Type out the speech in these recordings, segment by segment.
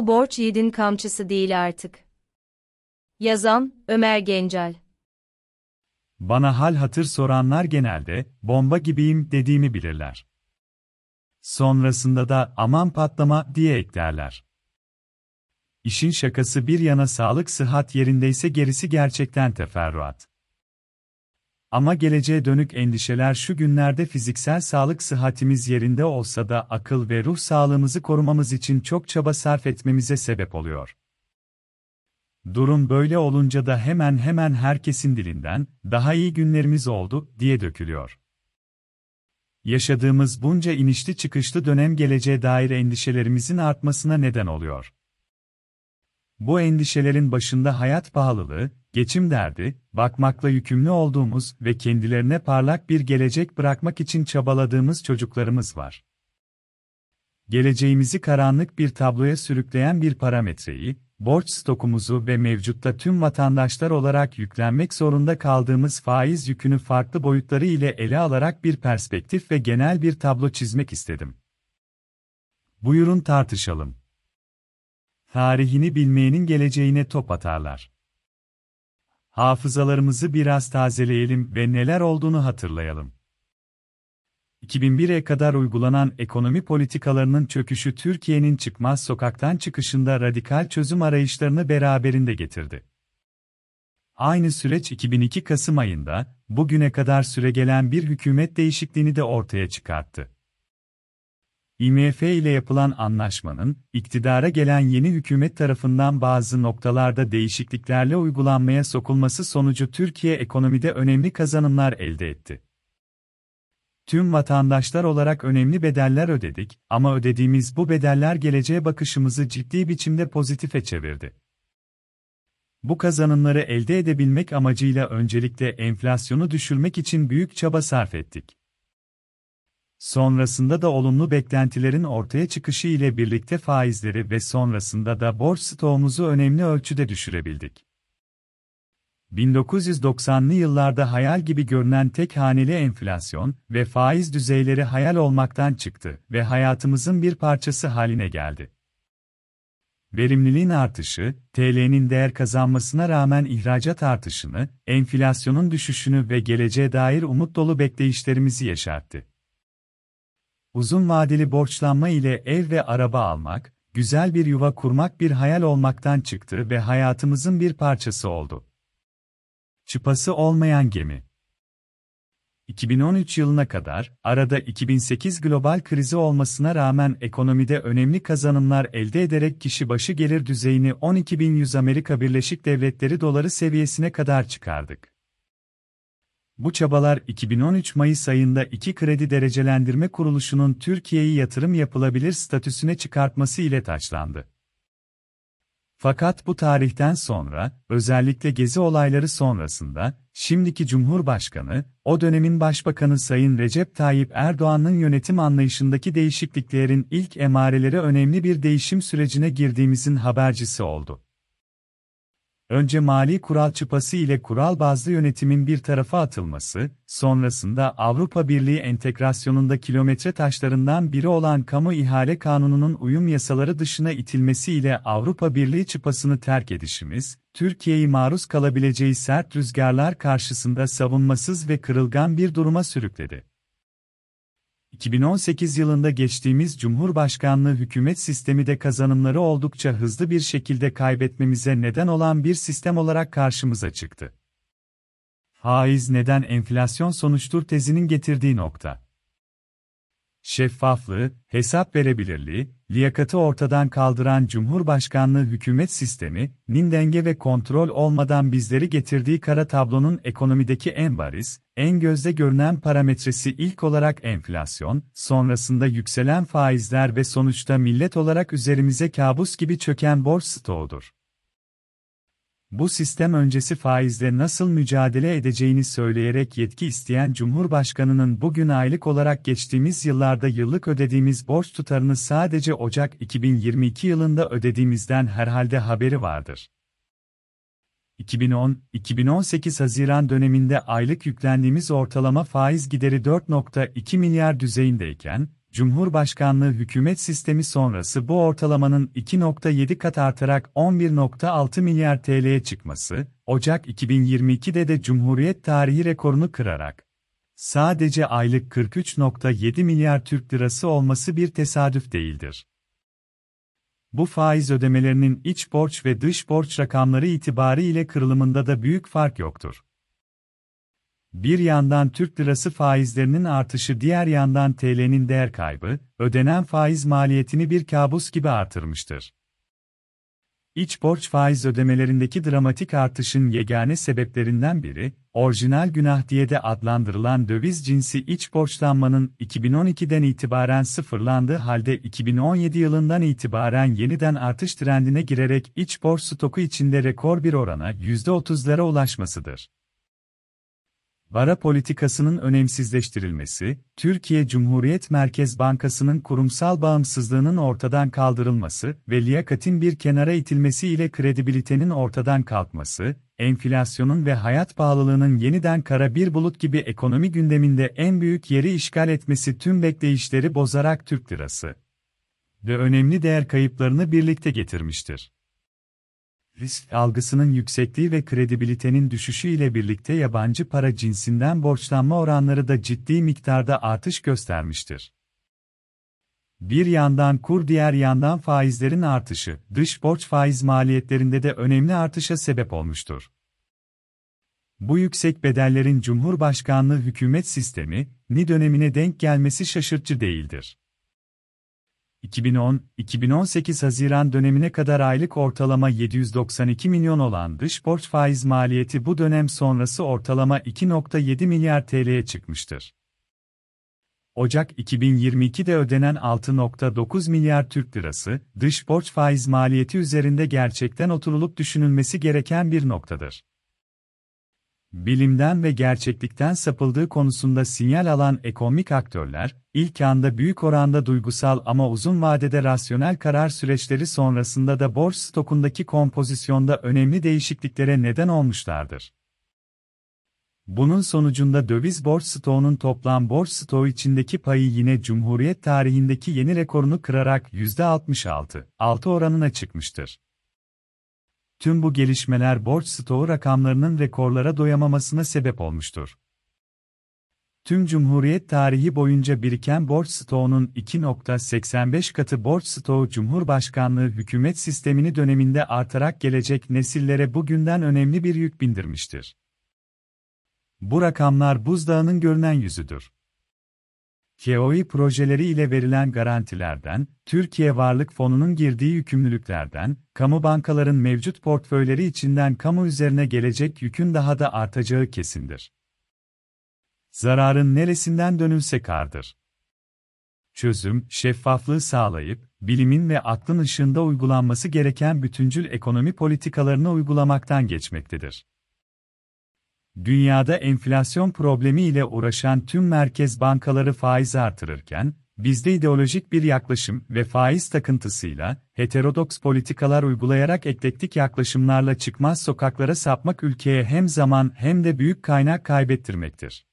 Bu borç yiğidin kamçısı değil artık. Yazan, Ömer Gencel Bana hal hatır soranlar genelde, bomba gibiyim dediğimi bilirler. Sonrasında da aman patlama diye eklerler. İşin şakası bir yana sağlık sıhhat yerindeyse gerisi gerçekten teferruat. Ama geleceğe dönük endişeler şu günlerde fiziksel sağlık sıhhatimiz yerinde olsa da akıl ve ruh sağlığımızı korumamız için çok çaba sarf etmemize sebep oluyor. Durum böyle olunca da hemen hemen herkesin dilinden, daha iyi günlerimiz oldu, diye dökülüyor. Yaşadığımız bunca inişli çıkışlı dönem geleceğe dair endişelerimizin artmasına neden oluyor. Bu endişelerin başında hayat pahalılığı, geçim derdi, bakmakla yükümlü olduğumuz ve kendilerine parlak bir gelecek bırakmak için çabaladığımız çocuklarımız var. Geleceğimizi karanlık bir tabloya sürükleyen bir parametreyi, borç stokumuzu ve mevcutta tüm vatandaşlar olarak yüklenmek zorunda kaldığımız faiz yükünü farklı boyutları ile ele alarak bir perspektif ve genel bir tablo çizmek istedim. Buyurun tartışalım. Tarihini bilmeyenin geleceğine top atarlar. Hafızalarımızı biraz tazeleyelim ve neler olduğunu hatırlayalım. 2001'e kadar uygulanan ekonomi politikalarının çöküşü Türkiye'nin çıkmaz sokaktan çıkışında radikal çözüm arayışlarını beraberinde getirdi. Aynı süreç 2002 Kasım ayında, bugüne kadar süregelen bir hükümet değişikliğini de ortaya çıkarttı. IMF ile yapılan anlaşmanın, iktidara gelen yeni hükümet tarafından bazı noktalarda değişikliklerle uygulanmaya sokulması sonucu Türkiye ekonomide önemli kazanımlar elde etti. Tüm vatandaşlar olarak önemli bedeller ödedik ama ödediğimiz bu bedeller geleceğe bakışımızı ciddi biçimde pozitife çevirdi. Bu kazanımları elde edebilmek amacıyla öncelikle enflasyonu düşürmek için büyük çaba sarf ettik. Sonrasında da olumlu beklentilerin ortaya çıkışı ile birlikte faizleri ve sonrasında da borç stoğumuzu önemli ölçüde düşürebildik. 1990'lı yıllarda hayal gibi görünen tek haneli enflasyon ve faiz düzeyleri hayal olmaktan çıktı ve hayatımızın bir parçası haline geldi. Verimliliğin artışı, TL'nin değer kazanmasına rağmen ihracat artışını, enflasyonun düşüşünü ve geleceğe dair umut dolu bekleyişlerimizi yaşarttı. Uzun vadeli borçlanma ile ev ve araba almak, güzel bir yuva kurmak bir hayal olmaktan çıktı ve hayatımızın bir parçası oldu. Çıpası olmayan gemi 2013 yılına kadar, arada 2008 global krizi olmasına rağmen ekonomide önemli kazanımlar elde ederek kişi başı gelir düzeyini 12.100 Amerika Birleşik Devletleri doları seviyesine kadar çıkardık. Bu çabalar 2013 Mayıs ayında iki kredi derecelendirme kuruluşunun Türkiye'yi yatırım yapılabilir statüsüne çıkartması ile taçlandı. Fakat bu tarihten sonra, özellikle gezi olayları sonrasında, şimdiki Cumhurbaşkanı, o dönemin Başbakanı Sayın Recep Tayyip Erdoğan'ın yönetim anlayışındaki değişikliklerin ilk emareleri önemli bir değişim sürecine girdiğimizin habercisi oldu. Önce mali kural çıpası ile kural bazlı yönetimin bir tarafa atılması, sonrasında Avrupa Birliği entegrasyonunda kilometre taşlarından biri olan kamu ihale kanununun uyum yasaları dışına itilmesi ile Avrupa Birliği çıpasını terk edişimiz, Türkiye'yi maruz kalabileceği sert rüzgarlar karşısında savunmasız ve kırılgan bir duruma sürükledi. 2018 yılında geçtiğimiz Cumhurbaşkanlığı hükümet sistemi de kazanımları oldukça hızlı bir şekilde kaybetmemize neden olan bir sistem olarak karşımıza çıktı. Faiz neden enflasyon sonuçtur tezinin getirdiği nokta şeffaflığı, hesap verebilirliği, liyakati ortadan kaldıran Cumhurbaşkanlığı hükümet sistemi, nin denge ve kontrol olmadan bizleri getirdiği kara tablonun ekonomideki en bariz, en gözde görünen parametresi ilk olarak enflasyon, sonrasında yükselen faizler ve sonuçta millet olarak üzerimize kabus gibi çöken borç stoğudur. Bu sistem öncesi faizle nasıl mücadele edeceğini söyleyerek yetki isteyen Cumhurbaşkanının bugün aylık olarak geçtiğimiz yıllarda yıllık ödediğimiz borç tutarını sadece Ocak 2022 yılında ödediğimizden herhalde haberi vardır. 2010-2018 Haziran döneminde aylık yüklendiğimiz ortalama faiz gideri 4.2 milyar düzeyindeyken, Cumhurbaşkanlığı hükümet sistemi sonrası bu ortalamanın 2.7 kat artarak 11.6 milyar TL'ye çıkması, Ocak 2022'de de Cumhuriyet tarihi rekorunu kırarak sadece aylık 43.7 milyar Türk lirası olması bir tesadüf değildir. Bu faiz ödemelerinin iç borç ve dış borç rakamları itibarı ile kırılımında da büyük fark yoktur. Bir yandan Türk lirası faizlerinin artışı diğer yandan TL'nin değer kaybı, ödenen faiz maliyetini bir kabus gibi artırmıştır. İç borç faiz ödemelerindeki dramatik artışın yegane sebeplerinden biri, orijinal günah diye de adlandırılan döviz cinsi iç borçlanmanın 2012'den itibaren sıfırlandığı halde 2017 yılından itibaren yeniden artış trendine girerek iç borç stoku içinde rekor bir orana %30'lara ulaşmasıdır. Para politikasının önemsizleştirilmesi, Türkiye Cumhuriyet Merkez Bankası'nın kurumsal bağımsızlığının ortadan kaldırılması ve liyakatin bir kenara itilmesi ile kredibilitenin ortadan kalkması, enflasyonun ve hayat pahalılığının yeniden kara bir bulut gibi ekonomi gündeminde en büyük yeri işgal etmesi tüm bekleyişleri bozarak Türk lirası ve önemli değer kayıplarını birlikte getirmiştir risk algısının yüksekliği ve kredibilitenin düşüşü ile birlikte yabancı para cinsinden borçlanma oranları da ciddi miktarda artış göstermiştir. Bir yandan kur diğer yandan faizlerin artışı, dış borç faiz maliyetlerinde de önemli artışa sebep olmuştur. Bu yüksek bedellerin Cumhurbaşkanlığı hükümet sistemi, ni dönemine denk gelmesi şaşırtıcı değildir. 2010-2018 Haziran dönemine kadar aylık ortalama 792 milyon olan dış borç faiz maliyeti bu dönem sonrası ortalama 2.7 milyar TL'ye çıkmıştır. Ocak 2022'de ödenen 6.9 milyar Türk lirası, dış borç faiz maliyeti üzerinde gerçekten oturulup düşünülmesi gereken bir noktadır bilimden ve gerçeklikten sapıldığı konusunda sinyal alan ekonomik aktörler, ilk anda büyük oranda duygusal ama uzun vadede rasyonel karar süreçleri sonrasında da borç stokundaki kompozisyonda önemli değişikliklere neden olmuşlardır. Bunun sonucunda döviz borç stoğunun toplam borç stoğu içindeki payı yine Cumhuriyet tarihindeki yeni rekorunu kırarak %66, 6 oranına çıkmıştır. Tüm bu gelişmeler borç stoğu rakamlarının rekorlara doyamamasına sebep olmuştur. Tüm Cumhuriyet tarihi boyunca biriken borç stoğunun 2.85 katı borç stoğu Cumhurbaşkanlığı hükümet sistemini döneminde artarak gelecek nesillere bugünden önemli bir yük bindirmiştir. Bu rakamlar buzdağının görünen yüzüdür. KOİ projeleri ile verilen garantilerden, Türkiye Varlık Fonu'nun girdiği yükümlülüklerden, kamu bankaların mevcut portföyleri içinden kamu üzerine gelecek yükün daha da artacağı kesindir. Zararın neresinden dönülse kardır. Çözüm, şeffaflığı sağlayıp, bilimin ve aklın ışığında uygulanması gereken bütüncül ekonomi politikalarını uygulamaktan geçmektedir. Dünyada enflasyon problemi ile uğraşan tüm merkez bankaları faiz artırırken, bizde ideolojik bir yaklaşım ve faiz takıntısıyla, heterodoks politikalar uygulayarak eklektik yaklaşımlarla çıkmaz sokaklara sapmak ülkeye hem zaman hem de büyük kaynak kaybettirmektir.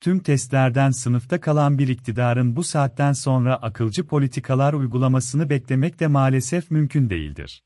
Tüm testlerden sınıfta kalan bir iktidarın bu saatten sonra akılcı politikalar uygulamasını beklemek de maalesef mümkün değildir.